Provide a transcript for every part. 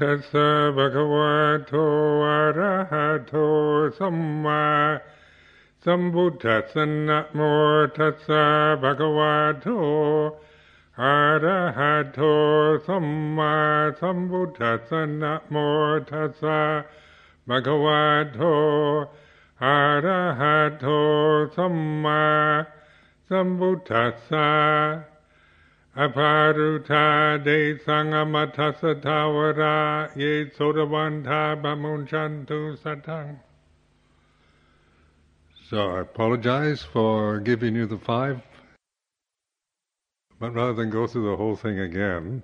ทัสสะภะคะวะโตอะระหะโตสัมมาสัมพุทธัสสะนะโมทัสสะภะคะวะโตอะระหะโตสัมมาสัมพุทธัสสะนะโมทัสสะภะคะวะโตอะระหะโตสัมมาสัมพุทธัสสะ so I apologize for giving you the five, but rather than go through the whole thing again,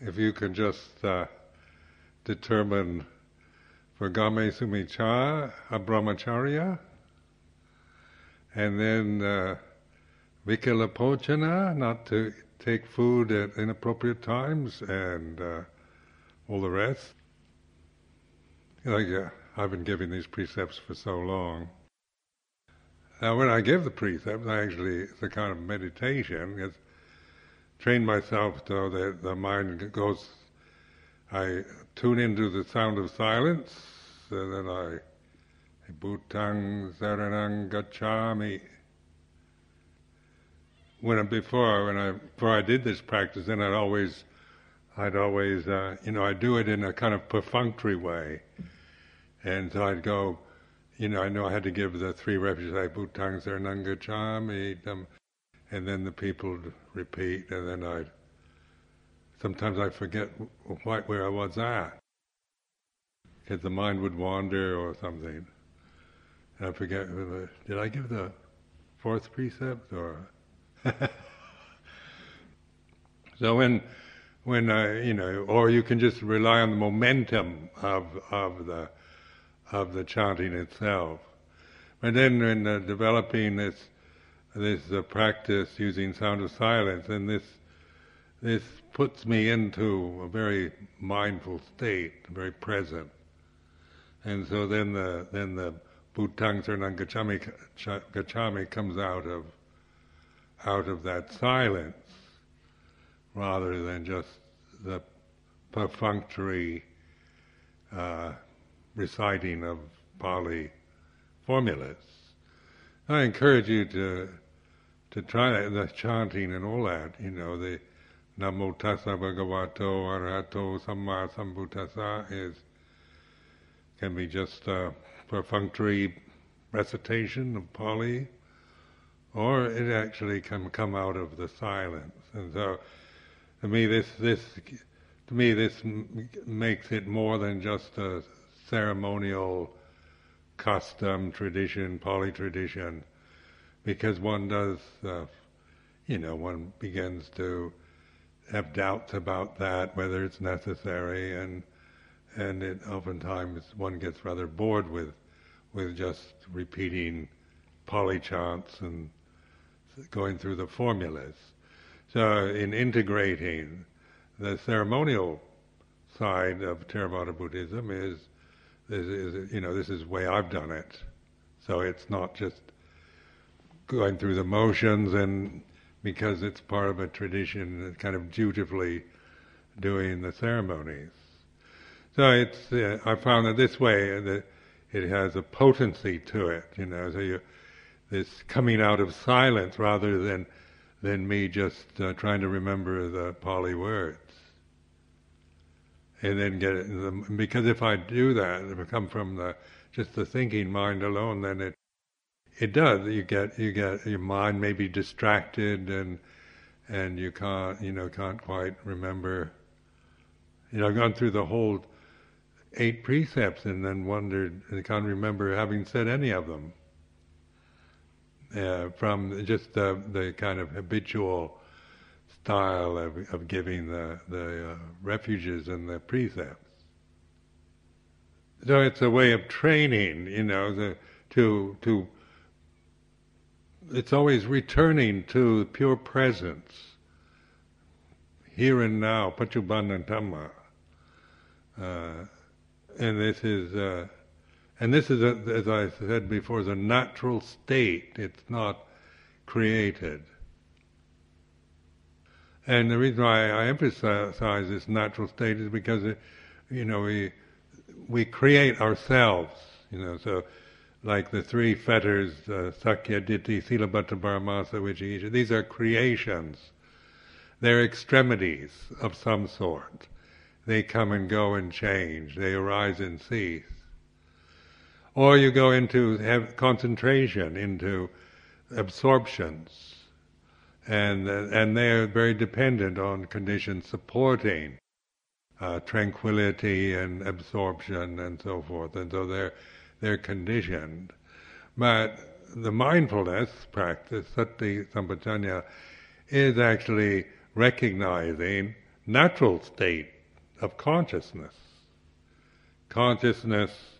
if you can just uh, determine for Game Sumicha, a brahmacharya, and then uh, Vikalabhojana, not to take food at inappropriate times, and uh, all the rest. Like uh, I've been giving these precepts for so long. Now, when I give the precepts, I actually it's a kind of meditation. It's train myself so that the mind goes. I tune into the sound of silence, and then I Buddhang Saranang Gacchami when I, before when I before I did this practice, then I'd always I'd always uh, you know I'd do it in a kind of perfunctory way, and so I'd go, you know I know I had to give the three refuges like Buddhang Saranang Gacchami, them, and then the people would repeat, and then I'd sometimes I forget quite where I was at. Because the mind would wander or something. And I forget, did I give the fourth precept or so when when uh, you know, or you can just rely on the momentum of of the of the chanting itself. But then, in uh, developing this this uh, practice using sound of silence, and this this puts me into a very mindful state, very present. And so then the then the Buddhang Saranang Gacchami, Gacchami comes out of out of that silence rather than just the perfunctory uh, reciting of Pali formulas. I encourage you to to try that, the chanting and all that. You know, the Namo Tassa Bhagavato Arahato Samma Sambuddhassa is can be just a perfunctory recitation of Pali, or it actually can come out of the silence. And so, to me, this this to me this m- makes it more than just a ceremonial custom tradition, Pali tradition, because one does, uh, you know, one begins to have doubts about that, whether it's necessary, and and it oftentimes one gets rather bored with with just repeating Pali chants and going through the formulas. So in integrating the ceremonial side of Theravada Buddhism is, is, is, you know, this is the way I've done it. So it's not just going through the motions and because it's part of a tradition, kind of dutifully doing the ceremonies. So it's, uh, I found that this way that it has a potency to it, you know, so you, this coming out of silence rather than than me just uh, trying to remember the Pali words. And then get it, because if I do that, if I come from the just the thinking mind alone, then it it does. You get you get your mind may be distracted and and you can't you know can't quite remember. You know, I've gone through the whole eight precepts and then wondered and can't remember having said any of them uh, from just the, the kind of habitual style of, of giving the, the uh, refuges and the precepts. So it's a way of training, you know, the, to to. It's always returning to pure presence, here and now, paccuppanna dhamma. Uh, and this is uh, and this is, a, as I said before, a natural state. It's not created. And the reason why I emphasize this natural state is because, it, you know, we we create ourselves. You know, so like the three fetters, uh, Sakkaya, Ditthi, Silabbata, Paramasa, these are creations. They're extremities of some sort. They come and go and change. They arise and cease. Or you go into have concentration, into absorptions, and and they are very dependent on conditions supporting uh, tranquility and absorption and so forth, and so they're they're conditioned. But the mindfulness practice, sati sampajanya, is actually recognizing natural state of consciousness. Consciousness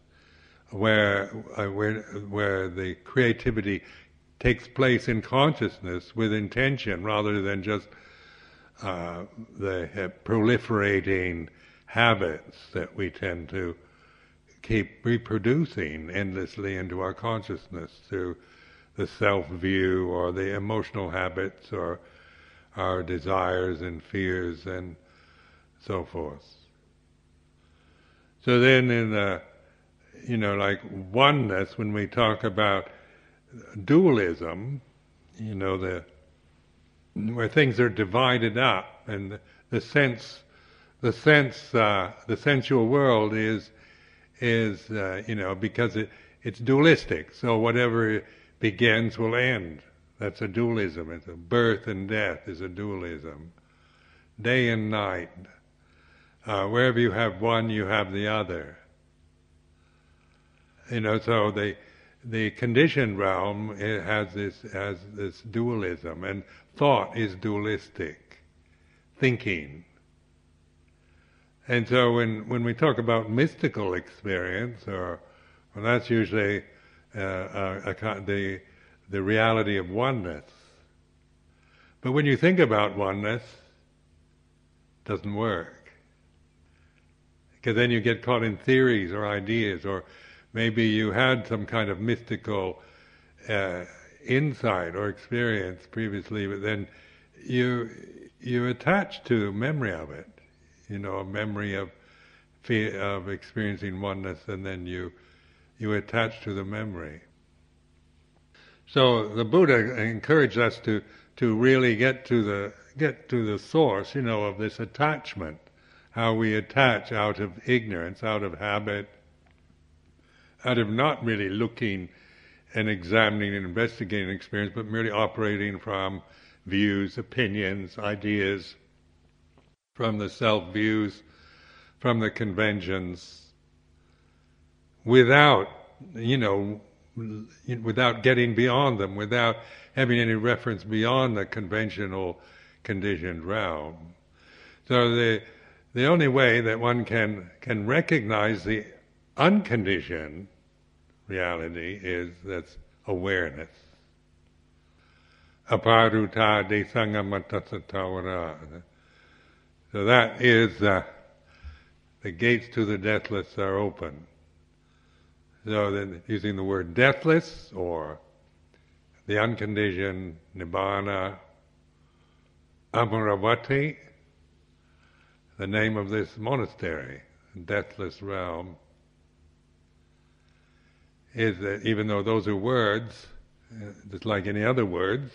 where, uh, where, where the creativity takes place in consciousness with intention rather than just uh, the uh, proliferating habits that we tend to keep reproducing endlessly into our consciousness through the self-view or the emotional habits or our desires and fears and so forth. So then in the, you know, like oneness, when we talk about dualism, you know, the, where things are divided up and the, sense, the sense, uh, the sensual world is, is, uh, you know, because it, it's dualistic. So whatever begins will end. That's a dualism. It's a birth and death is a dualism. Day and night. Uh, wherever you have one, you have the other. You know, so the the conditioned realm has this has this dualism, and thought is dualistic, thinking. And so when when we talk about mystical experience, or well, that's usually uh, a, a, the the reality of oneness. But when you think about oneness, it doesn't work. Because then you get caught in theories or ideas, or maybe you had some kind of mystical uh, insight or experience previously, but then you you attach to memory of it, you know, a memory of of experiencing oneness, and then you you attach to the memory. So the Buddha encouraged us to, to really get to the get to the source, you know, of this attachment, how we attach out of ignorance, out of habit, out of not really looking and examining and investigating experience, but merely operating from views, opinions, ideas, from the self views, from the conventions, without, you know, without getting beyond them, without having any reference beyond the conventional conditioned realm. So the the only way that one can can recognize the unconditioned reality is that's awareness. Aparuta de sangamatatsatawara. So that is uh, the gates to the deathless are open. So then using the word deathless or the unconditioned nibbana, Amaravati, the name of this monastery, deathless realm, is that even though those are words, uh, just like any other words,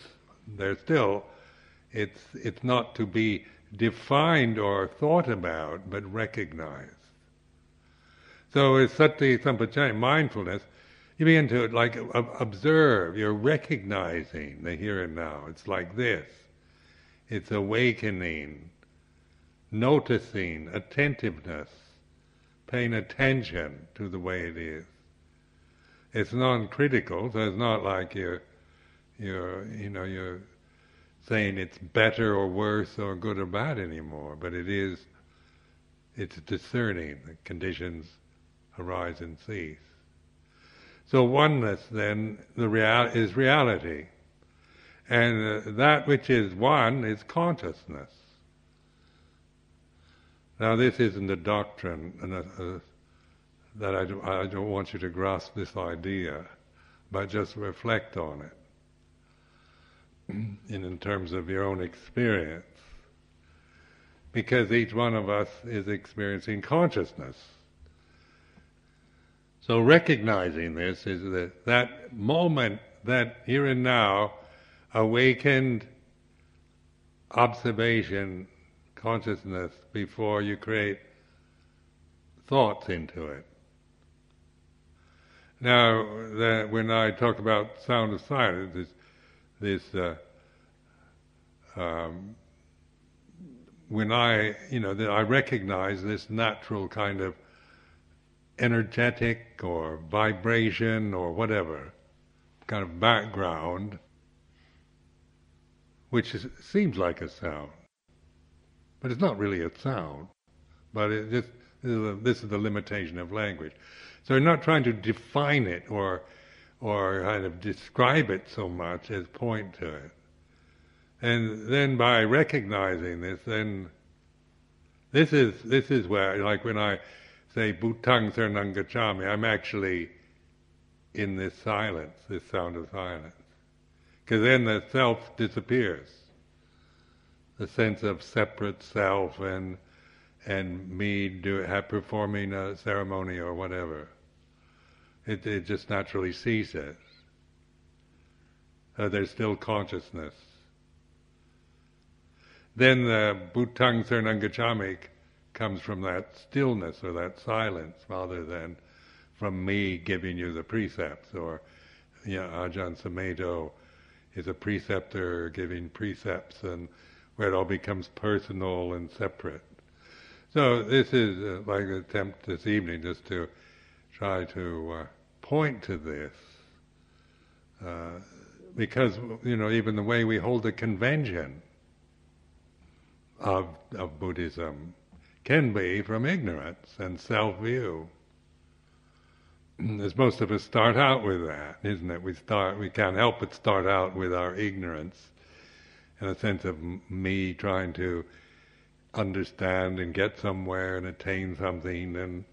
they're still, it's, it's not to be defined or thought about, but recognized. So with sati sampajanya, mindfulness, you begin to like observe, you're recognizing the here and now. It's like this. It's awakening, noticing, attentiveness, paying attention to the way it is. It's non-critical, so it's not like you're, you're, you know, you're saying it's better or worse or good or bad anymore, but it is, it's discerning the conditions arise and cease. So oneness then the real, is reality. And uh, that which is one is consciousness. Now this isn't a doctrine uh, uh, that I, do, I don't want you to grasp this idea, but just reflect on it in, in terms of your own experience. because each one of us is experiencing consciousness. So recognizing this is that that moment, that here and now, awakened observation, consciousness, before you create thoughts into it. Now, the, when I talk about sound of silence, this, this uh, um, when I, you know, I recognize this natural kind of energetic or vibration or whatever kind of background, which is, seems like a sound, but it's not really a sound. But it just this is, the, this is the limitation of language. So we're not trying to define it or or kind of describe it so much as point to it. And then by recognizing this, then this is this is where, like when I say "Buddhang Saranang Gacchami," I'm actually in this silence, this sound of silence, because then the self disappears, the sense of separate self and and me do have performing a ceremony or whatever. It it just naturally ceases. Uh, there's still consciousness. Then the Buddhang Saranang Gacchami comes from that stillness or that silence rather than from me giving you the precepts or you know, Ajahn Sumedho is a preceptor giving precepts and where it all becomes personal and separate. So this is uh, like an attempt this evening just to try to uh, point to this. Uh, because, you know, even the way we hold the convention of, of Buddhism can be from ignorance and self-view. As most of us start out with that, isn't it? We start, we can't help but start out with our ignorance and a sense of me trying to understand and get somewhere and attain something and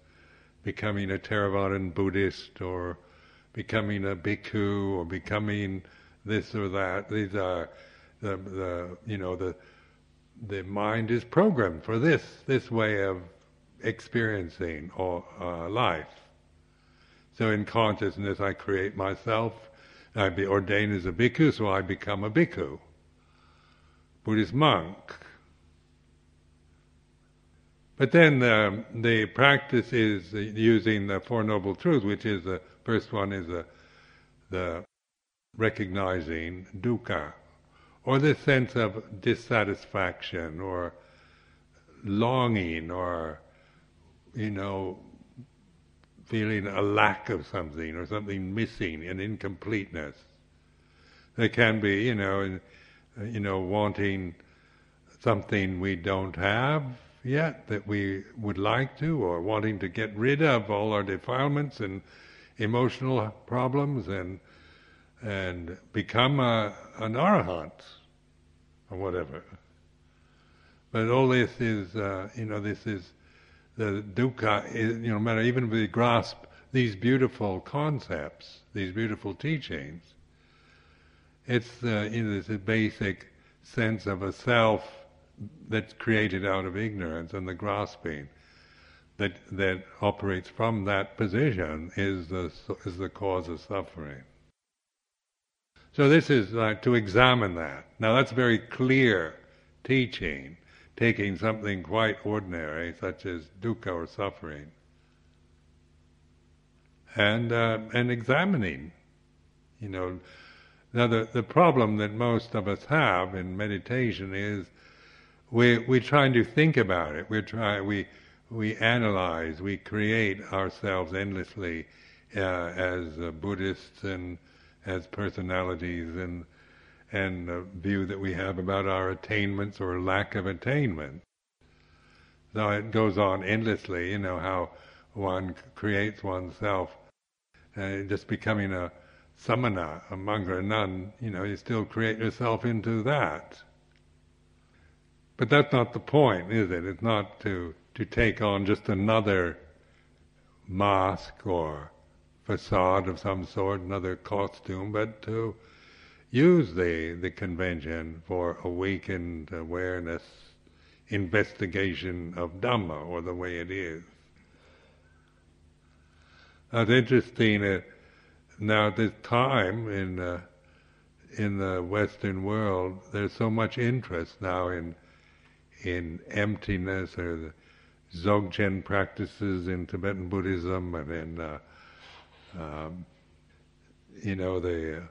becoming a Theravadan Buddhist or becoming a bhikkhu or becoming this or that. These are the, the you know the the mind is programmed for this this way of experiencing or, uh, life. So in consciousness, I create myself. I be ordained as a bhikkhu, so I become a bhikkhu, Buddhist monk, but then um, the practice is using the Four Noble Truths, which is the first one is the, the recognizing dukkha, or the sense of dissatisfaction, or longing, or you know, feeling a lack of something, or something missing, an incompleteness. There can be, you know, you know, wanting something we don't have yet that we would like to, or wanting to get rid of all our defilements and emotional problems and and become a, an arahant or whatever. But all this is, uh, you know, this is the dukkha. You know, matter even if we grasp these beautiful concepts, these beautiful teachings, it's the you know, this basic sense of a self that's created out of ignorance and the grasping that that operates from that position is the is the cause of suffering. So this is like to examine that. Now that's very clear teaching, taking something quite ordinary such as dukkha or suffering, and uh, and examining. You know, now the the problem that most of us have in meditation is we we're trying to think about it. We're trying we we analyze, we create ourselves endlessly uh, as uh, Buddhists and as personalities and and the view that we have about our attainments or lack of attainment. So it goes on endlessly. You know how one creates oneself, uh, just becoming a samana, a monk or a nun. You know, you still create yourself into that. But that's not the point, is it? It's not to, to take on just another mask or facade of some sort, another costume, but to use the, the convention for awakened awareness investigation of Dhamma or the way it is. It's interesting uh, now at this time in uh, in the Western world, there's so much interest now in in emptiness or the Dzogchen practices in Tibetan Buddhism and in uh, um, you know the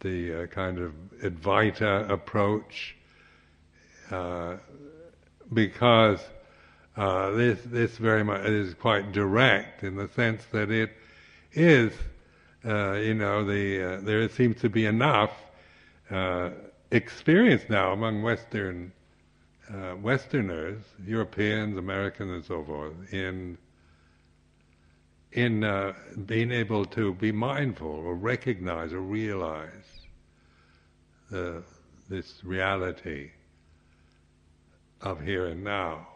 the uh, kind of Advaita approach uh, because uh, this this very much is quite direct in the sense that it is uh, you know the uh, there seems to be enough experience now among Western uh, Westerners, Europeans, Americans, and so forth, in in uh, being able to be mindful or recognize or realize this reality of here and now.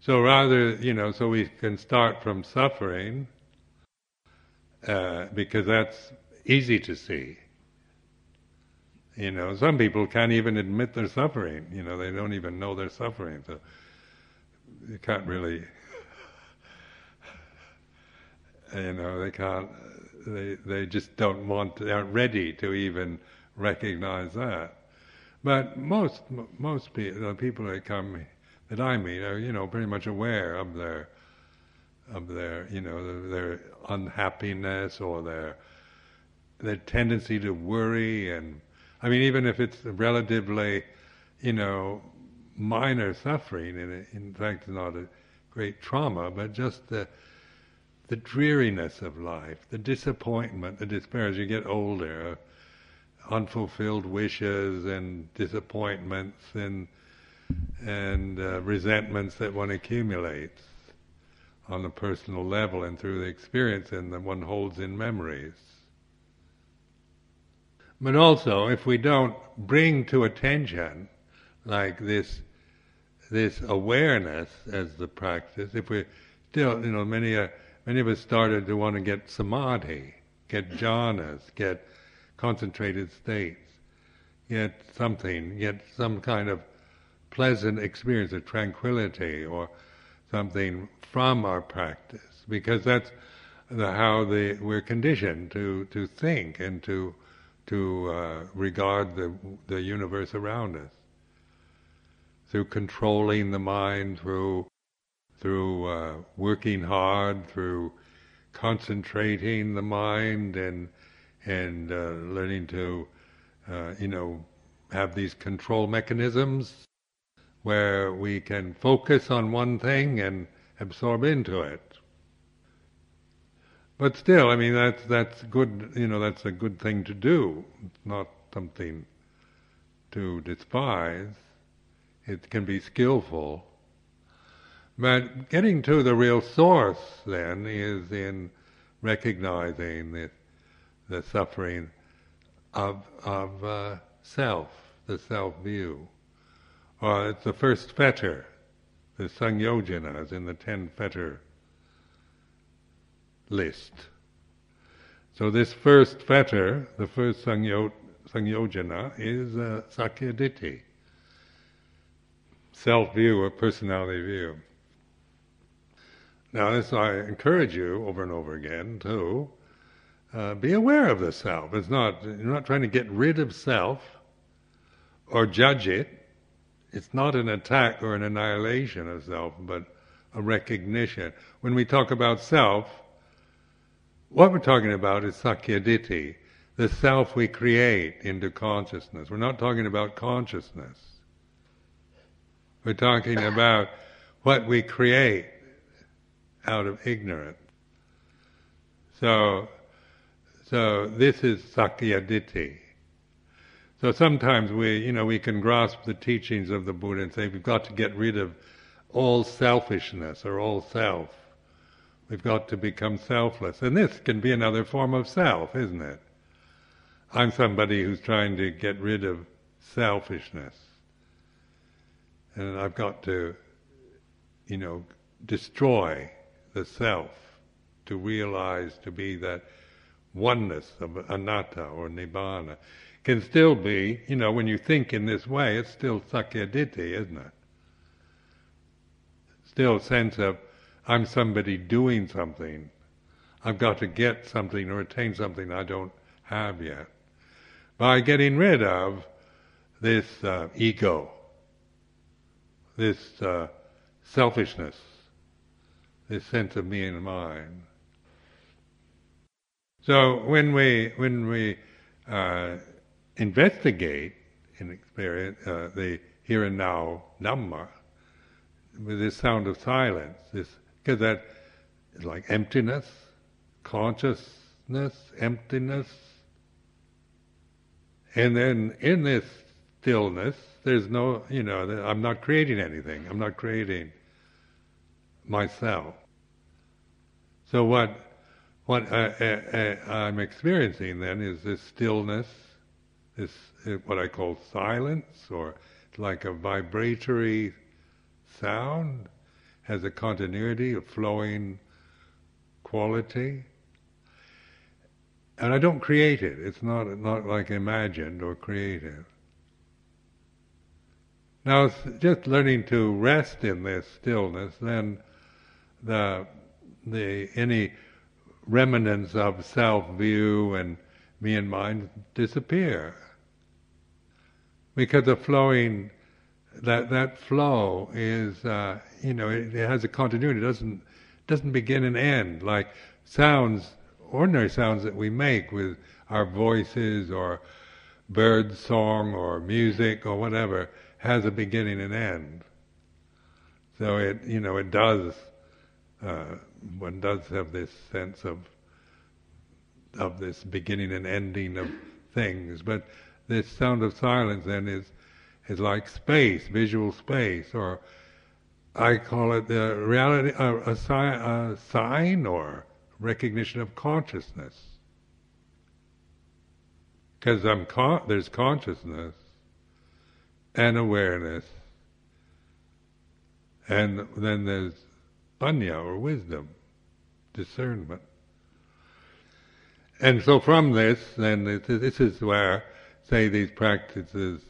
So rather, you know, so we can start from suffering uh, because that's easy to see. You know, some people can't even admit they're suffering. You know, they don't even know they're suffering. So you can't really, you know, they can't. They they just don't want. They aren't ready to even recognize that. But most most people, the people that come that I meet are, you know, pretty much aware of their of their, you know, their unhappiness or their their tendency to worry and I mean, even if it's relatively, you know, minor suffering, and in fact, it's not a great trauma, but just the the dreariness of life, the disappointment, the despair as you get older, unfulfilled wishes and disappointments and and uh, resentments that one accumulates on a personal level and through the experience and that one holds in memories. But also, if we don't bring to attention, like this, this awareness as the practice, if we still, you know, many, uh, many of us started to want to get samadhi, get jhanas, get concentrated states, get something, get some kind of pleasant experience of tranquility or something from our practice, because that's the, how the, we're conditioned to, to think and to to uh, regard the, the universe around us. Through controlling the mind, through, through uh, working hard, through concentrating the mind and, and uh, learning to, uh, you know, have these control mechanisms where we can focus on one thing and absorb into it. But still, I mean, that's that's good. You know, that's a good thing to do. It's not something to despise. It can be skillful. But getting to the real source then is in recognizing the, the suffering of of uh, self, the self view. Or it's the first fetter, the Sangyojanas in the ten fetter list. So this first fetter, the first sangyo, sangyojana, is uh, sakkayaditthi, self-view or personality view. Now, this I encourage you over and over again to uh, be aware of the self. It's not you're not trying to get rid of self or judge it. It's not an attack or an annihilation of self, but a recognition. When we talk about self, what we're talking about is sakkayaditthi, the self we create into consciousness. We're not talking about consciousness. We're talking about what we create out of ignorance. So, so this is sakkayaditthi. So sometimes we, you know, we can grasp the teachings of the Buddha and say we've got to get rid of all selfishness or all self. We've got to become selfless. And this can be another form of self, isn't it? I'm somebody who's trying to get rid of selfishness. And I've got to, you know, destroy the self to realize to be that oneness of anatta or nibbana. can still be, you know, when you think in this way, it's still sakkayaditthi, isn't it? Still sense of, I'm somebody doing something. I've got to get something or attain something I don't have yet. By getting rid of this uh, ego, this uh, selfishness, this sense of me and mine. So when we when we uh, investigate in experience uh, the here and now Dhamma with this sound of silence, this because that is like emptiness, consciousness, emptiness, and then in this stillness, there's no, you know, I'm not creating anything. I'm not creating myself. So what what uh, uh, uh, I, am experiencing then is this stillness, this what I call silence, or like a vibratory sound, has a continuity, a flowing quality. And I don't create it. It's not not like imagined or created. Now, just learning to rest in this stillness, then the the any remnants of self-view and me and mine disappear. Because the flowing, that that flow is, uh, you know, it, it, has a continuity. It doesn't doesn't begin and end like sounds, ordinary sounds that we make with our voices or bird song or music or whatever has a beginning and end. So it, you know, it does uh, one does have this sense of of this beginning and ending of things, but this sound of silence then is is like space, visual space, or I call it the reality, uh, a, a sign or recognition of consciousness. Because con- there's consciousness and awareness, and then there's panya or wisdom, discernment. And so from this, then this is where, say, these practices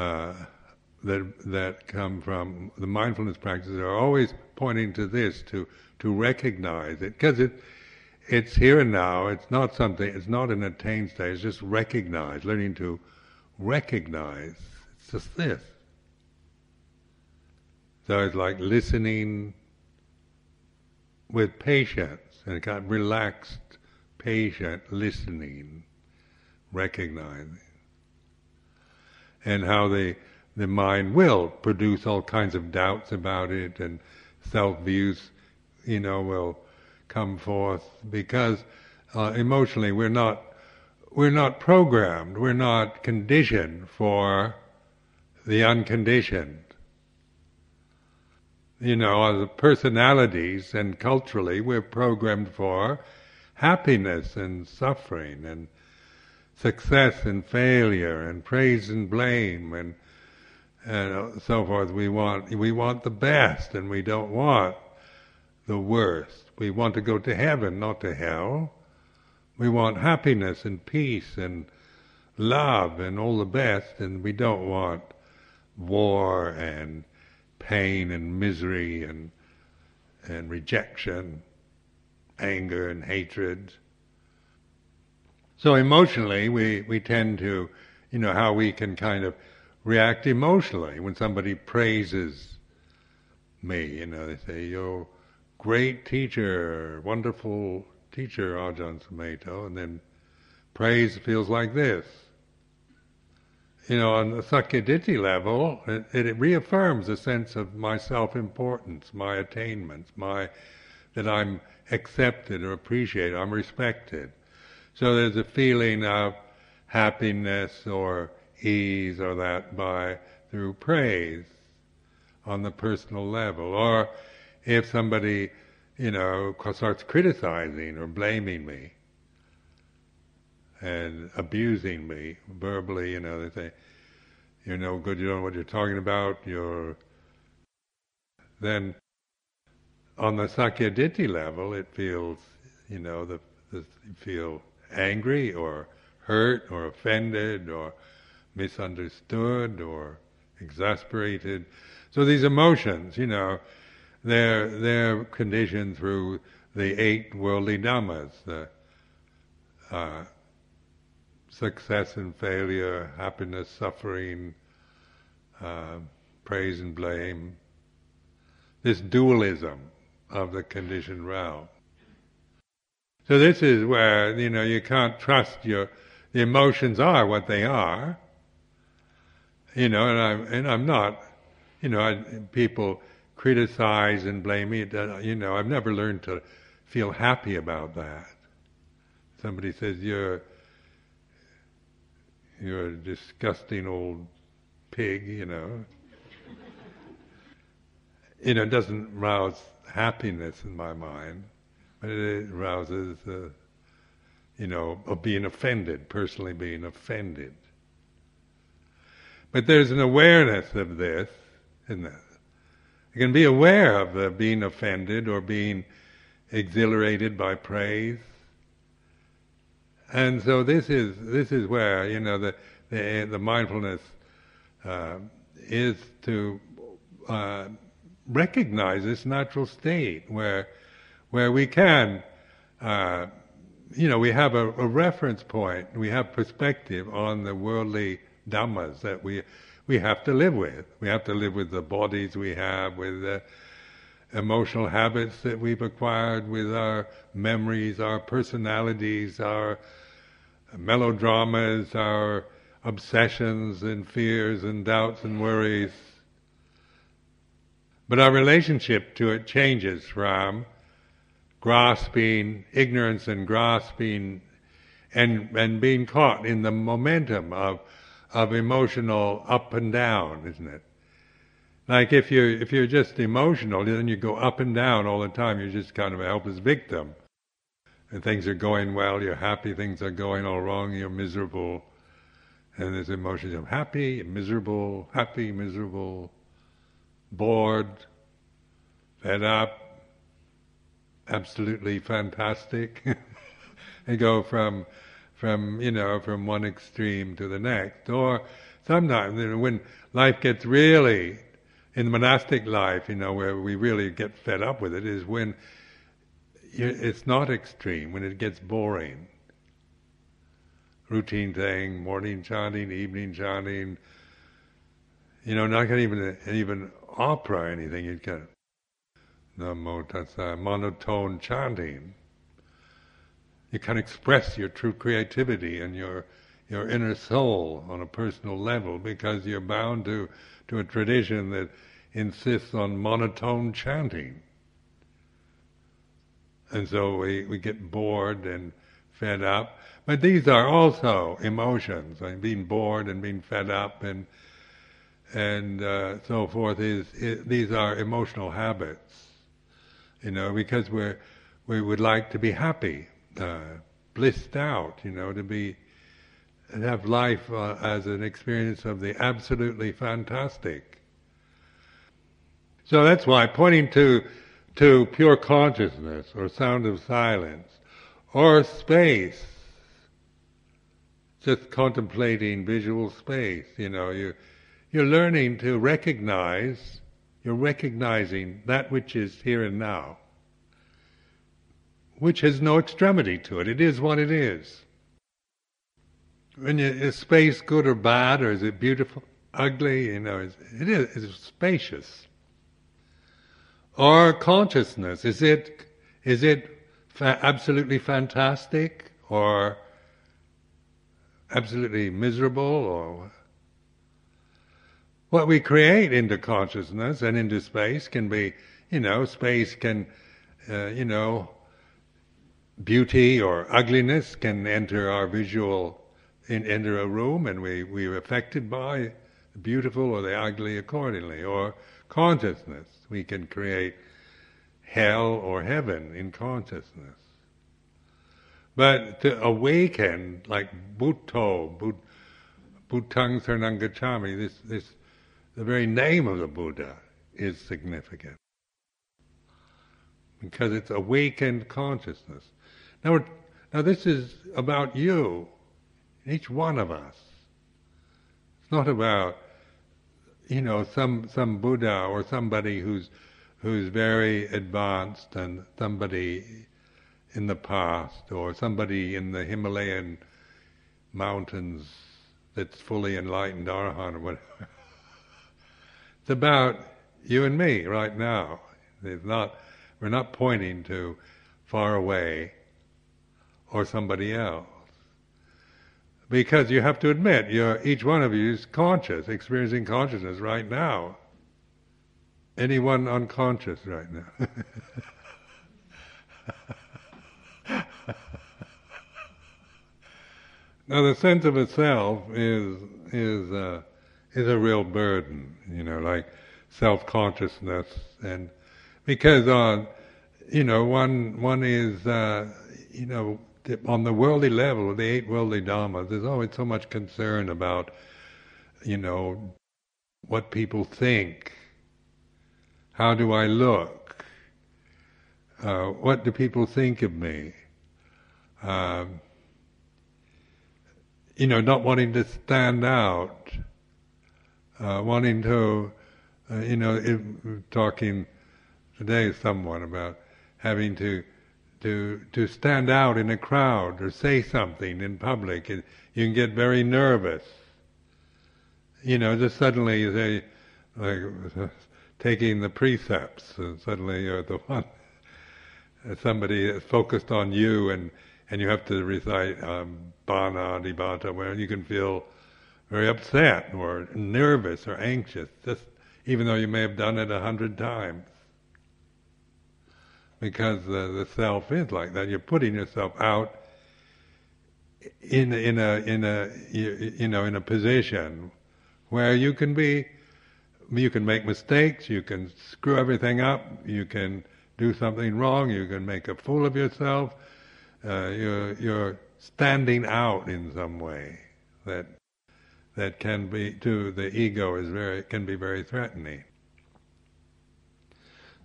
uh, that that come from the mindfulness practices are always pointing to this, to to recognize it, because it it's here and now. It's not something. It's not an attained state. It's just recognize, learning to recognize. It's just this. So it's like listening with patience and kind of relaxed, patient listening, recognizing, and how the the mind will produce all kinds of doubts about it and self views, you know, will come forth because uh, emotionally we're not we're not programmed, we're not conditioned for the unconditioned. You know, as personalities and culturally, we're programmed for happiness and suffering and success and failure and praise and blame and and uh, so forth. We want we want the best and we don't want the worst. We want to go to heaven, not to hell. We want happiness and peace and love and all the best, and we don't want war and pain and misery and and rejection, anger and hatred. So emotionally, we, we tend to, you know, how we can kind of react emotionally when somebody praises me. You know, they say, "You're great teacher, wonderful teacher, Ajahn Sumedho," and then praise feels like this you know, on the Sakkayaditthi level, it, it reaffirms a sense of my self-importance, my attainments, my that I'm accepted or appreciated, I'm respected. So there's a feeling of happiness or ease or that by through praise on the personal level. Or if somebody, you know, starts criticizing or blaming me, and abusing me verbally, you know, they say, you're no good, you don't know what you're talking about, you're... Then on the Sakkayaditthi level, it feels, you know, the, the, feel angry or hurt or offended or misunderstood or exasperated. So these emotions, you know, they're, they're conditioned through the eight worldly dhammas, the uh, success and failure, happiness, suffering, uh, praise and blame, this dualism of the conditioned realm. So this is where, you know, you can't trust your, the emotions are what they are, you know, and I'm, and I'm not, you know, I, people criticize and blame me, you know, I've never learned to feel happy about that. Somebody says, you're, you're a disgusting old pig, you know. you know, it doesn't rouse happiness in my mind, it rouses, uh, you know, of being offended, personally being offended. But there's an awareness of this, isn't? You can be aware of uh, being offended or being exhilarated by praise. And so this is this is where you know the the, the mindfulness uh, is to uh, recognize this natural state where where we can uh, you know we have a, a, reference point we have perspective on the worldly dhammas that we we have to live with we have to live with the bodies we have with the emotional habits that we've acquired with our memories our personalities our melodramas our obsessions and fears and doubts and worries. But our relationship to it changes from grasping, ignorance and grasping and, and being caught in the momentum of, of emotional up and down, isn't it? Like if you if you're just emotional, then you go up and down all the time. You're just kind of a helpless victim. And things are going well, you're happy. Things are going all wrong, you're miserable. And there's emotions of happy, miserable, happy, miserable, bored, fed up, absolutely fantastic. and go from from you know from one extreme to the next. Or sometimes you know, when life gets really in the monastic life, you know, where we really get fed up with it, is when it's not extreme, when it gets boring routine thing, morning chanting, evening chanting. You know, not even even opera or anything. You'd get namo tassa, monotone chanting. You can express your true creativity and your your inner soul on a personal level because you're bound to to a tradition that insists on monotone chanting. And so we, we get bored and fed up. But these are also emotions. I mean, being bored and being fed up and and uh, so forth is, is, these are emotional habits. You know, because we're we would like to be happy, uh, blissed out. You know, to be and have life uh, as an experience of the absolutely fantastic. So that's why pointing to to pure consciousness or sound of silence or space just contemplating visual space. You know, you you're learning to recognize. You're recognizing that which is here and now, which has no extremity to it. It is what it is. When you, is space good or bad, or is it beautiful, ugly? You know, it is it's spacious. Or consciousness is it is it fa- absolutely fantastic or absolutely miserable or what we create into consciousness and into space can be, you know, space can, uh, you know, beauty or ugliness can enter our visual, in, enter a room and we, we're affected by the beautiful or the ugly accordingly. Or consciousness, we can create hell or heaven in consciousness. But to awaken, like Buddho, Bud, Buddhang Saranang this, this, the very name of the Buddha is significant. Because it's awakened consciousness. Now, now this is about you. Each one of us. It's not about, you know, some some Buddha or somebody who's who's very advanced and somebody in the past or somebody in the Himalayan mountains that's fully enlightened arahant or whatever. it's about you and me right now. It's not we're not pointing to far away or somebody else. Because you have to admit, you're, each one of you is conscious, experiencing consciousness right now. Anyone unconscious right now? now, the sense of itself is is uh, is a real burden, you know, like self consciousness, and because on, you know, one one is, uh, you know, on the worldly level, the eight worldly dharmas, there's always so much concern about, you know, what people think. How do I look? Uh, what do people think of me? Um, you know, not wanting to stand out, uh, wanting to, uh, you know, talking today someone about having to to to stand out in a crowd or say something in public. you can get very nervous. You know, just suddenly you say, like taking the precepts, and suddenly you're the one. Somebody is focused on you, and and you have to recite um, Panatipata, where you can feel very upset or nervous or anxious, just even though you may have done it a hundred times because the, the self is like that. You're putting yourself out in in a in a you know in a position where you can be you can make mistakes, you can screw everything up, you can do something wrong, you can make a fool of yourself. Uh, you're you're standing out in some way that that can be to the ego is very can be very threatening.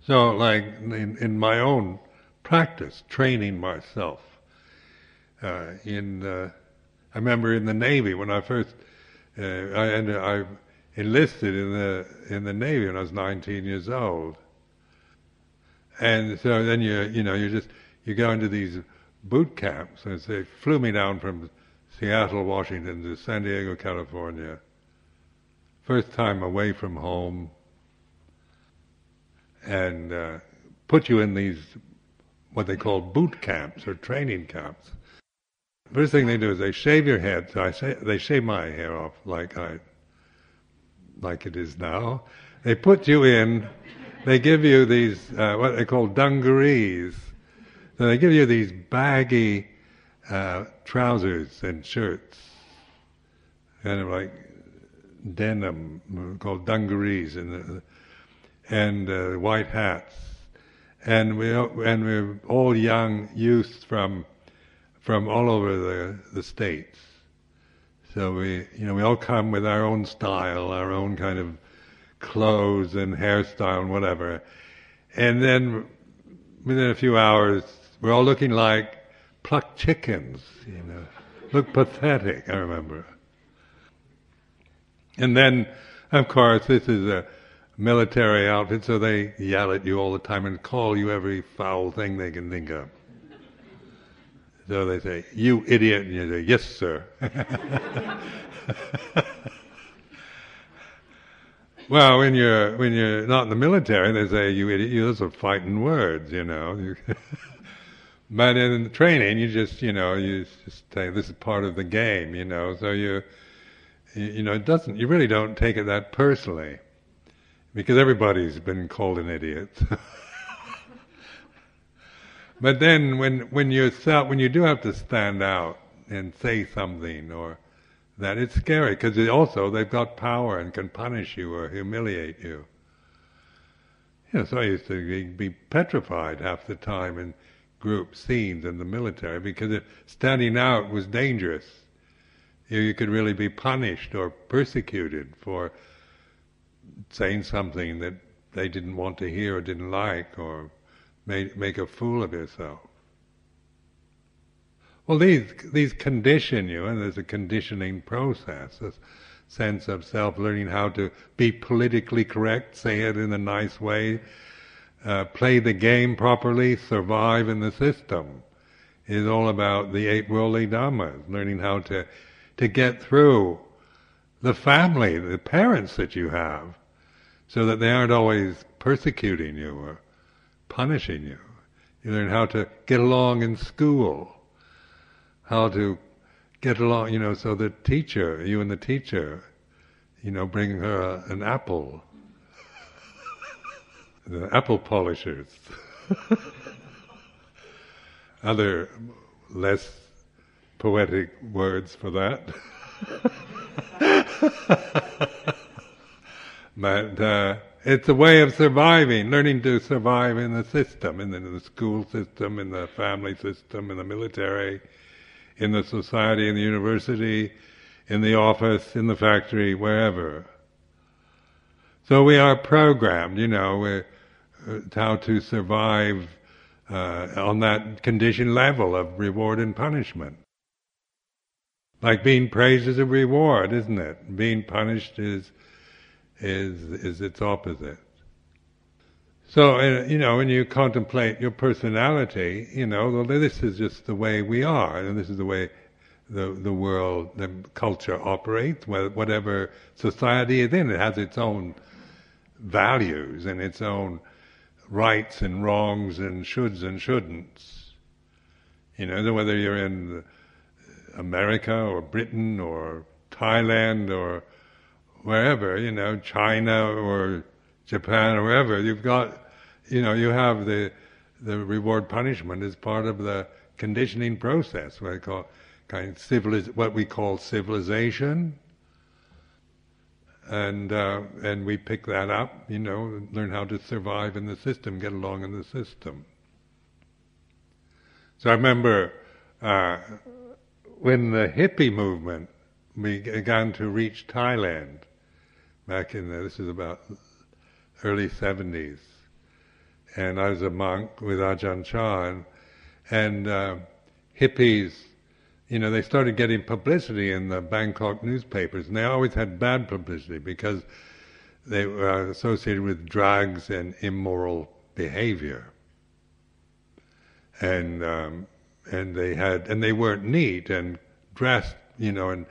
So, like in, in my own practice, training myself, uh, in uh, I remember in the Navy when I first uh, I, and I enlisted in the in the Navy when I was 19 years old, and so then you you know you just you go into these boot camps, and they flew me down from Seattle, Washington to San Diego, California. First time away from home, and uh, put you in these what they call boot camps or training camps. First thing they do is they shave your head. So I say they shave my hair off like I like it is now. They put you in. They give you these uh, what they call dungarees. So they give you these baggy uh, trousers and shirts, kind of like denim, called dungarees, and and uh, white hats, and we and we're all young youths from from all over the the states. So we you know we all come with our own style, our own kind of clothes and hairstyle and whatever, and then within a few hours we're all looking like plucked chickens, you know, look pathetic. I remember. And then, of course, this is a military outfit, so they yell at you all the time and call you every foul thing they can think of. So they say, "You idiot," and you say, "Yes, sir." well, when you're when you're not in the military, they say, "You idiot." Those are fighting words, you know. but in the training, you just you know you just say this is part of the game, you know. So you you know it doesn't. You really don't take it that personally because everybody's been called an idiot. but then when when you when you do have to stand out and say something or that it's scary because also they've got power and can punish you or humiliate you. You know, so I used to be petrified half the time in group scenes in the military because it, standing out was dangerous. You, you could really be punished or persecuted for saying something that they didn't want to hear or didn't like or make, make a fool of yourself. Well, these these condition you, and there's a conditioning process, a sense of self learning how to be politically correct, say it in a nice way, uh, play the game properly, survive in the system. Is all about the eight worldly dhammas, learning how to to get through the family, the parents that you have, so that they aren't always persecuting you or punishing you. You learn how to get along in school, how to get along, you know, so the teacher, you and the teacher, you know, bring her an apple. The apple polishers. Other less poetic words for that. but uh, it's a way of surviving, learning to survive in the system, in the, in the, school system, in the family system, in the military, in the society, in the university, in the office, in the factory, wherever. So we are programmed, you know, uh, how to survive uh, on that conditioned level of reward and punishment. Like being praised is a reward, isn't it? Being punished is is is its opposite. So uh, you know, when you contemplate your personality, you know, this is just the way we are, and this is the way the the world, the culture operates. Whatever society is in, it has its own values and its own rights and wrongs and shoulds and shouldn'ts. You know, whether you're in uh, America or Britain or Thailand or wherever, you know, China or Japan or wherever, you've got, you know, you have the the reward punishment as part of the conditioning process, what I call kind of civiliz- what we call civilization, and uh, and we pick that up, you know, learn how to survive in the system, get along in the system. So I remember uh, when the hippie movement began to reach Thailand, back in the, this is about early 70s, and I was a monk with Ajahn Chah, and uh, hippies, you know, they started getting publicity in the Bangkok newspapers, and they always had bad publicity because they were associated with drugs and immoral behavior. And um, and they had and they weren't neat and dressed, you know, in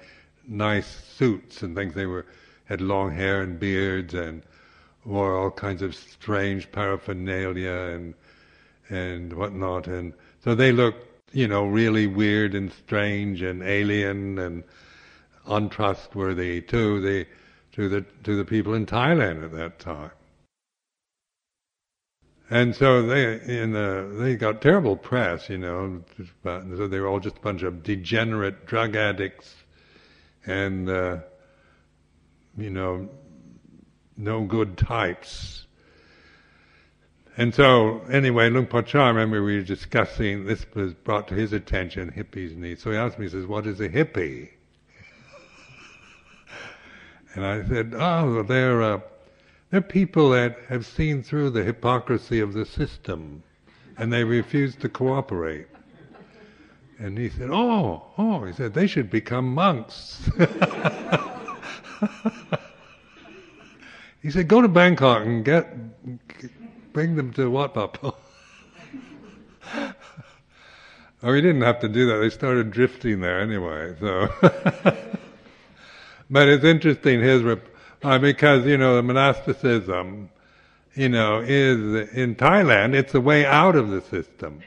nice suits and things. They were had long hair and beards and wore all kinds of strange paraphernalia and and whatnot. And so they looked, you know, really weird and strange and alien and untrustworthy to the to the to the people in Thailand at that time. And so they in the they got terrible press, you know. So they were all just a bunch of degenerate drug addicts, and uh, you know, no good types. And so, anyway, Luang Por Chah, I remember we were discussing, this was brought to his attention, hippies needs. So he asked me, he says, what is a hippie? and I said, oh, they're uh, they're people that have seen through the hypocrisy of the system and they refuse to cooperate. And he said, Oh, oh, he said, they should become monks. he said, Go to Bangkok and get, bring them to Wat Pah Pong. oh, he didn't have to do that. They started drifting there anyway, so. but it's interesting, his. Rep- uh, because you know the monasticism, you know, is in Thailand. It's a way out of the system,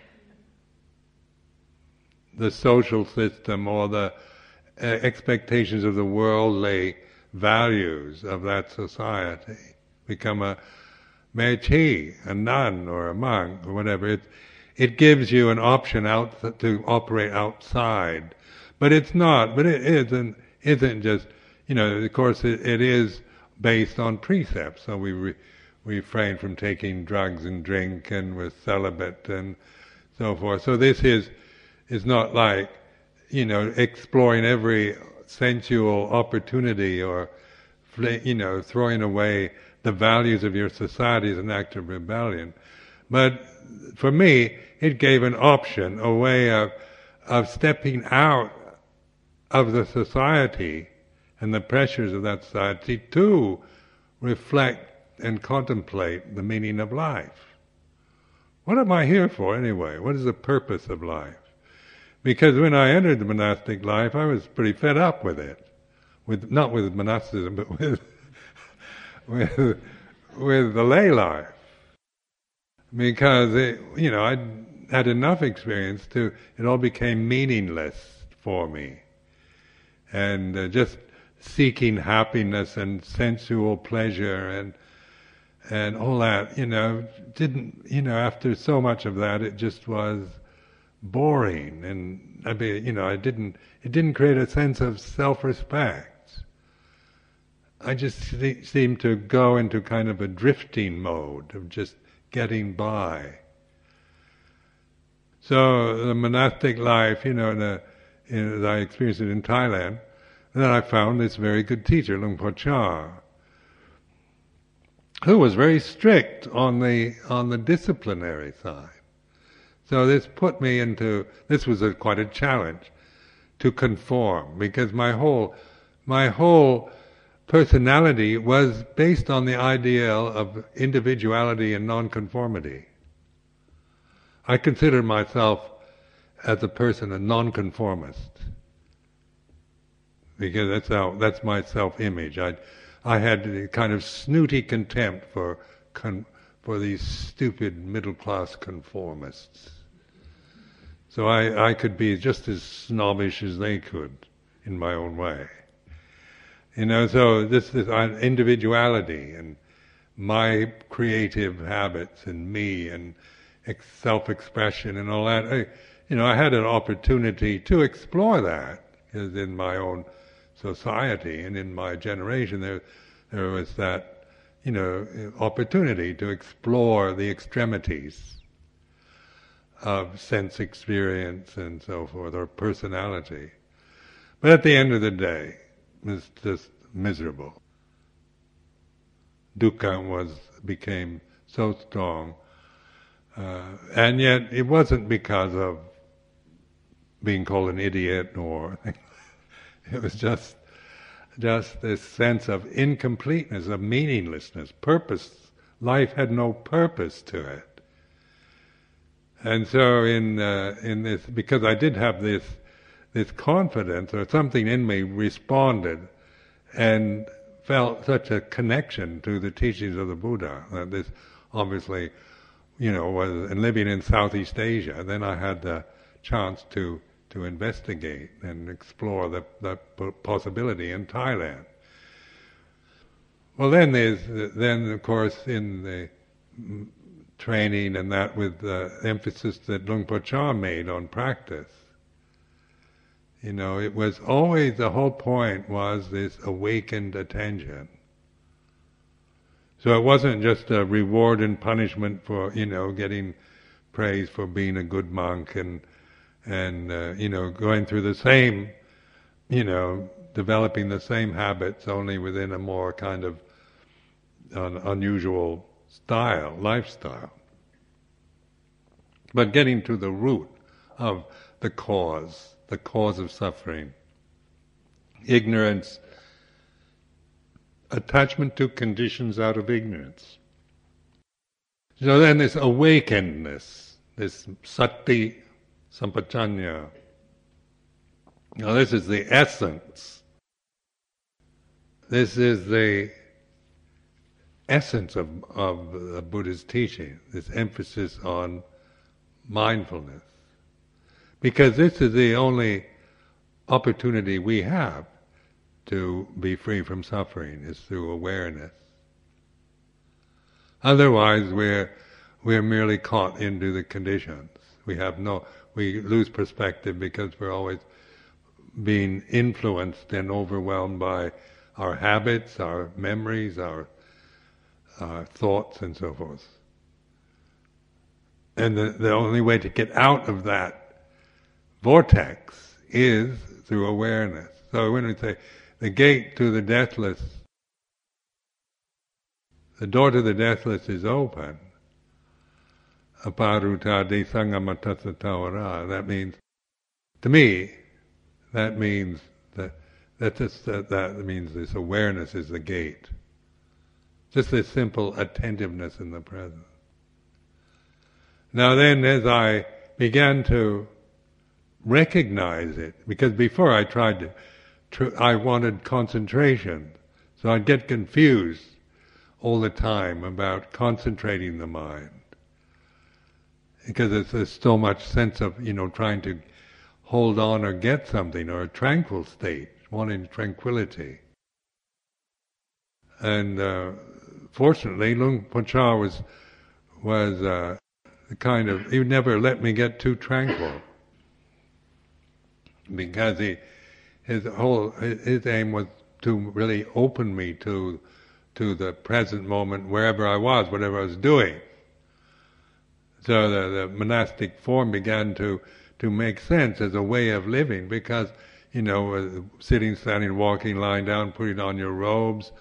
the social system, or the uh, expectations of the worldly values of that society. Become a mechi, a nun, or a monk, or whatever. It it gives you an option out to operate outside, but it's not. But it isn't isn't just you know. Of course, it, it is based on precepts. So we re- refrain from taking drugs and drink, and we're celibate and so forth. So this is is not like you know exploring every sensual opportunity or you know throwing away the values of your society as an act of rebellion. But for me, it gave an option, a way of of stepping out of the society and the pressures of that society to reflect and contemplate the meaning of life. What am I here for anyway? What is the purpose of life? Because when I entered the monastic life, I was pretty fed up with it. With, not with monasticism, but with, with, with the lay life. Because, it, you know, I had enough experience to, it all became meaningless for me. And uh, just seeking happiness and sensual pleasure and and all that, you know, didn't, you know, after so much of that, it just was boring, and I mean, you know, I didn't, it didn't create a sense of self-respect. I just seemed to go into kind of a drifting mode of just getting by. So the monastic life, you know, the, in, I experienced it in Thailand, and then I found this very good teacher, Luang Por Chah, who was very strict on the on the disciplinary side. So this put me into this was a, quite a challenge to conform because my whole my whole personality was based on the ideal of individuality and nonconformity. I consider myself as a person a nonconformist because that's how that's my self-image. I I had a kind of snooty contempt for con, for these stupid middle-class conformists. So I, I could be just as snobbish as they could in my own way. You know, so this is individuality and my creative habits and me and self-expression and all that. I, you know, I had an opportunity to explore that because in my own society and in my generation there there was that you know opportunity to explore the extremities of sense experience and so forth or personality but at the end of the day it's just miserable dukkha was became so strong uh, and yet it wasn't because of being called an idiot or It was just just this sense of incompleteness, of meaninglessness, purpose. Life had no purpose to it. And so in uh, in this, because I did have this this confidence, or something in me responded, and felt such a connection to the teachings of the Buddha. That this obviously, you know, was and living in Southeast Asia. Then I had the chance to to investigate and explore the, that possibility in Thailand. Well, then there's then of course in the training and that with the emphasis that Luang Por Chah made on practice. You know, it was always the whole point was this awakened attention. So it wasn't just a reward and punishment for you know getting praise for being a good monk and and uh, you know going through the same, you know, developing the same habits only within a more kind of uh, unusual style, lifestyle. But getting to the root of the cause, the cause of suffering. Ignorance, attachment to conditions out of ignorance. So then this awakenedness, this sati sampajanya. Now this is the essence. This is the essence of, of the Buddha's teaching, this emphasis on mindfulness. Because this is the only opportunity we have to be free from suffering, is through awareness. Otherwise we're, we're merely caught into the conditions. We have no, we lose perspective because we're always being influenced and overwhelmed by our habits, our memories, our, our thoughts, and so forth. And the, the only way to get out of that vortex is through awareness. So when we say the gate to the deathless, the door to the deathless is open, That means To me, that means that that, this, that that means this awareness is the gate. Just this simple attentiveness in the present. Now then, as I began to recognize it, because before I tried to, tr- I wanted concentration, so I'd get confused all the time about concentrating the mind. Because there's so much sense of, you know, trying to hold on or get something, or a tranquil state, wanting tranquility. And uh, fortunately, Luang Por Chah was was uh, the kind of he never let me get too tranquil because he his whole his aim was to really open me to to the present moment wherever I was, whatever I was doing. So the, the monastic form began to to make sense as a way of living because you know uh, sitting, standing, walking, lying down, putting on your robes,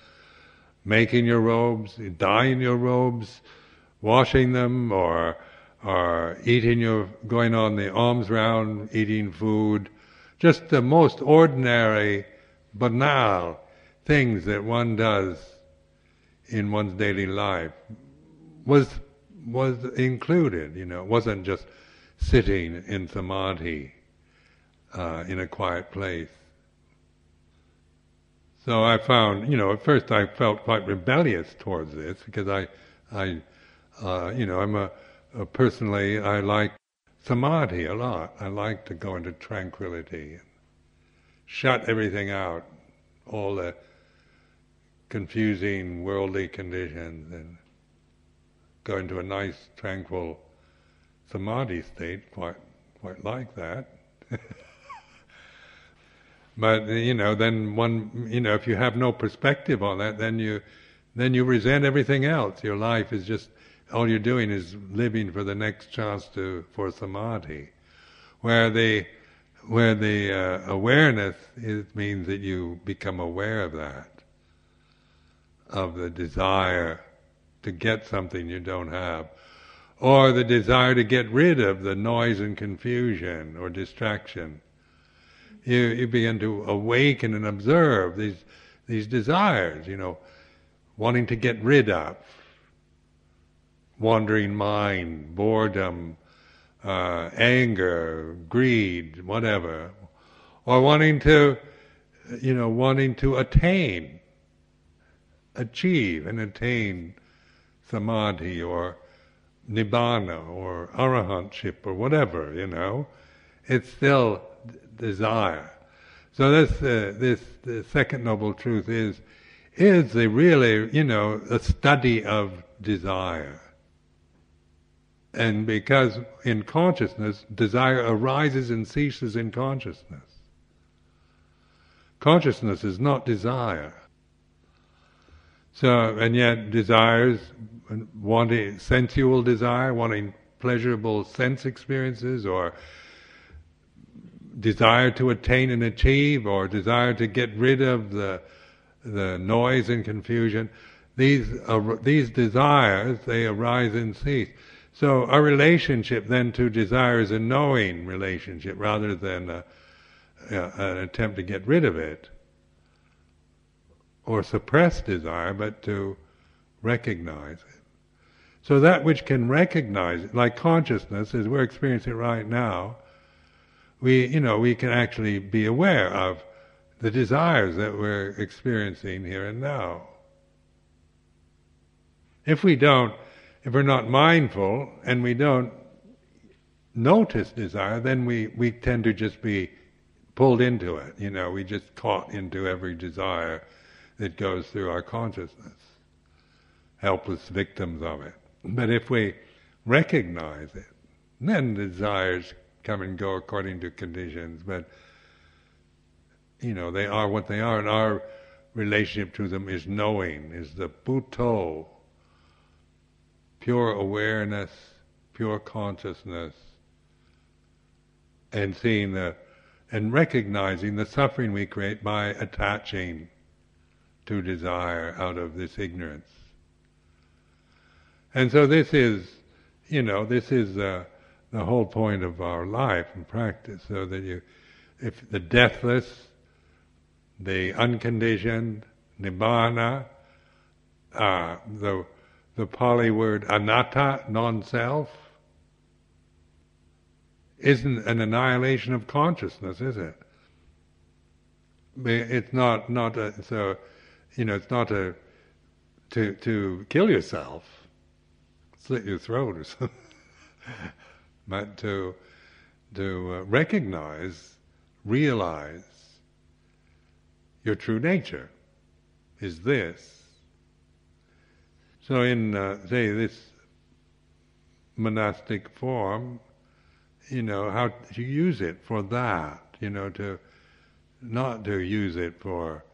making your robes, dyeing your robes, washing them, or or eating your going on the alms round, eating food, just the most ordinary, banal things that one does in one's daily life was was included. You know, it wasn't just sitting in samadhi uh, in a quiet place. So I found, you know, at first I felt quite rebellious towards this because I, I, uh, you know, I'm a, a personally I like samadhi a lot. I like to go into tranquility shut everything out, all the confusing worldly conditions, and go into a nice, tranquil samadhi state. Quite, quite like that. but you know, then one, you know, if you have no perspective on that, then you, then you resent everything else. Your life is just all you're doing is living for the next chance to for samadhi, where the where the uh, awareness is, means that you become aware of that, of the desire to get something you don't have, or the desire to get rid of the noise and confusion or distraction. You you begin to awaken and observe these these desires, you know, wanting to get rid of wandering mind, boredom, uh, anger, greed, whatever, or wanting to, you know, wanting to attain, achieve and attain samadhi or nibbana or arahantship or whatever, you know, it's still desire. So this, uh, this, the second noble truth is, is the really, you know, a study of desire. And because in consciousness, desire arises and ceases in consciousness. Consciousness is not desire. So, and yet desires, wanting sensual desire, wanting pleasurable sense experiences, or desire to attain and achieve, or desire to get rid of the the noise and confusion. These uh, these desires they arise and cease. So our relationship then to desire is a knowing relationship rather than a, an attempt to get rid of it or suppress desire, but to recognize it. So that which can recognize it, like consciousness, as we're experiencing right now, we, you know, we can actually be aware of the desires that we're experiencing here and now. If we don't if we're not mindful and we don't notice desire, then we, we tend to just be pulled into it. You know, we just caught into every desire that goes through our consciousness, helpless victims of it. But if we recognize it, then desires come and go according to conditions. But you know, they are what they are, and our relationship to them is knowing, is the Buddho, pure awareness, pure consciousness, and seeing the and recognizing the suffering we create by attaching to desire out of this ignorance. And so this is, you know, this is uh, the whole point of our life and practice, so that you, if the deathless, the unconditioned, nibbana, uh, the the Pali word anatta, non-self, isn't an annihilation of consciousness, is it? It's not not a, so, you know, it's not a to to kill yourself, slit your throat or something, but to to uh, recognize, realize your true nature is this. So in uh, say this monastic form, you know how to use it for that, you know to not to use it for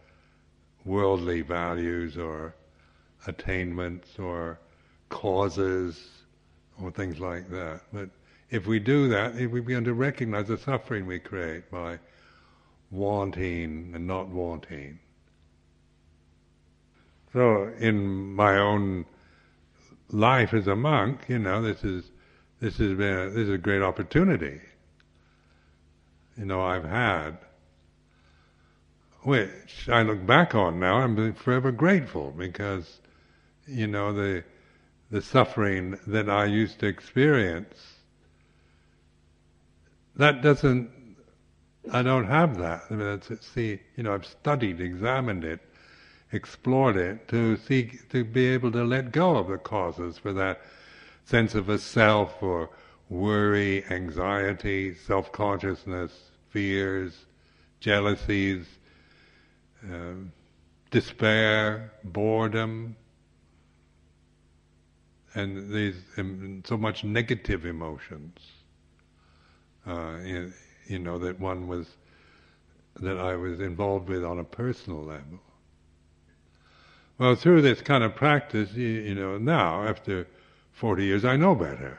worldly values or attainments or causes or things like that. But if we do that, if we begin to recognize the suffering we create by wanting and not wanting. So in my own life as a monk, you know, this is this has been a, this is a great opportunity. You know, I've had, which I look back on now. I'm forever grateful because, you know, the the suffering that I used to experience. That doesn't. I don't have that. I mean, see, you know, I've studied, examined it, explored it to seek to be able to let go of the causes for that sense of a self or worry, anxiety, self-consciousness, fears, jealousies, um, despair, boredom, and these um, so much negative emotions. Uh, you know that one was that I was involved with on a personal level. Well, through this kind of practice, you, you know, now after 40 years, I know better.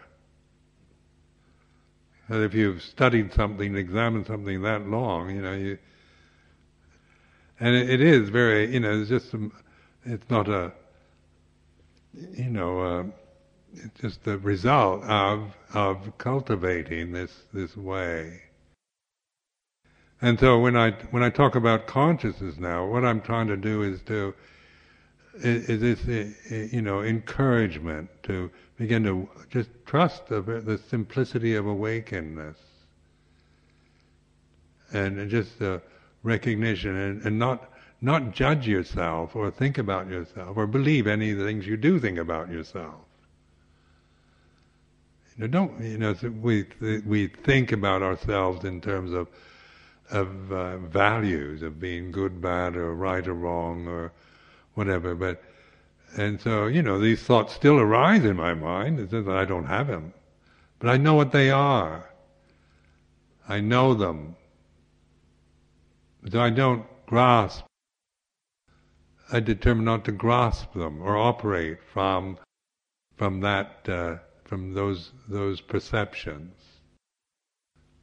And if you've studied something, examined something that long, you know, you, and it, it is very, you know, it's just, some, it's not a, you know, uh, it's just the result of of cultivating this this way. And so when I when I talk about consciousness now, what I'm trying to do is to this you know encouragement to begin to just trust the, the simplicity of awakenedness and just the recognition and, and not not judge yourself or think about yourself or believe any of the things you do think about yourself. You know, don't you know? We we think about ourselves in terms of of uh, values of being good, bad, or right or wrong, or whatever. But and so you know, these thoughts still arise in my mind. It's that I don't have them, but I know what they are. I know them. So I don't grasp. I determine not to grasp them or operate from from that. Uh, from those those perceptions.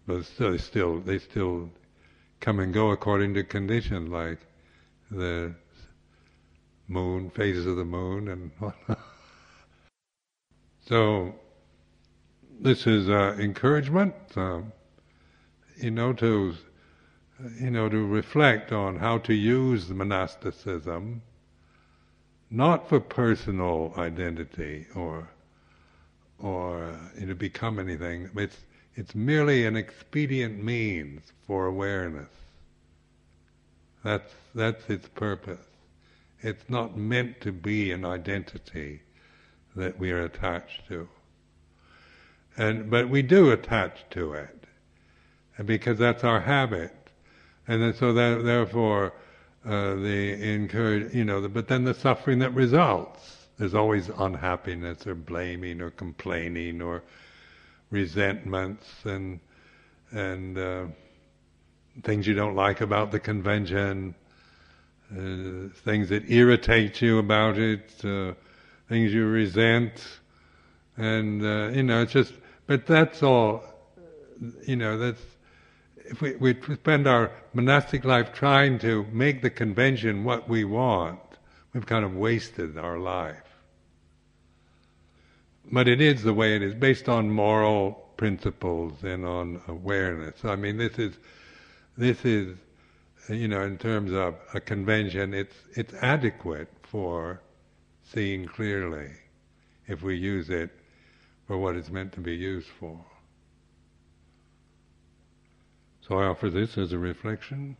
But still, they still they still come and go according to condition, like the moon, phases of the moon, and whatnot. so this is uh, encouragement, uh, you know, to you know to reflect on how to use monasticism, not for personal identity or or uh, you know, become anything. It's it's merely an expedient means for awareness. That's that's its purpose. It's not meant to be an identity that we are attached to. And but we do attach to it, because that's our habit, and then, so that therefore uh, the encourage, you know, the, but then the suffering that results there's always unhappiness or blaming or complaining or resentments and and uh, things you don't like about the convention, uh, things that irritate you about it, uh, things you resent, and uh, you know it's just. But that's all. You know that's if we, we spend our monastic life trying to make the convention what we want, we've kind of wasted our life but it is the way it is, based on moral principles and on awareness. I mean, this is this is you know in terms of a convention, it's it's adequate for seeing clearly if we use it for what it's meant to be used for. So I offer this as a reflection.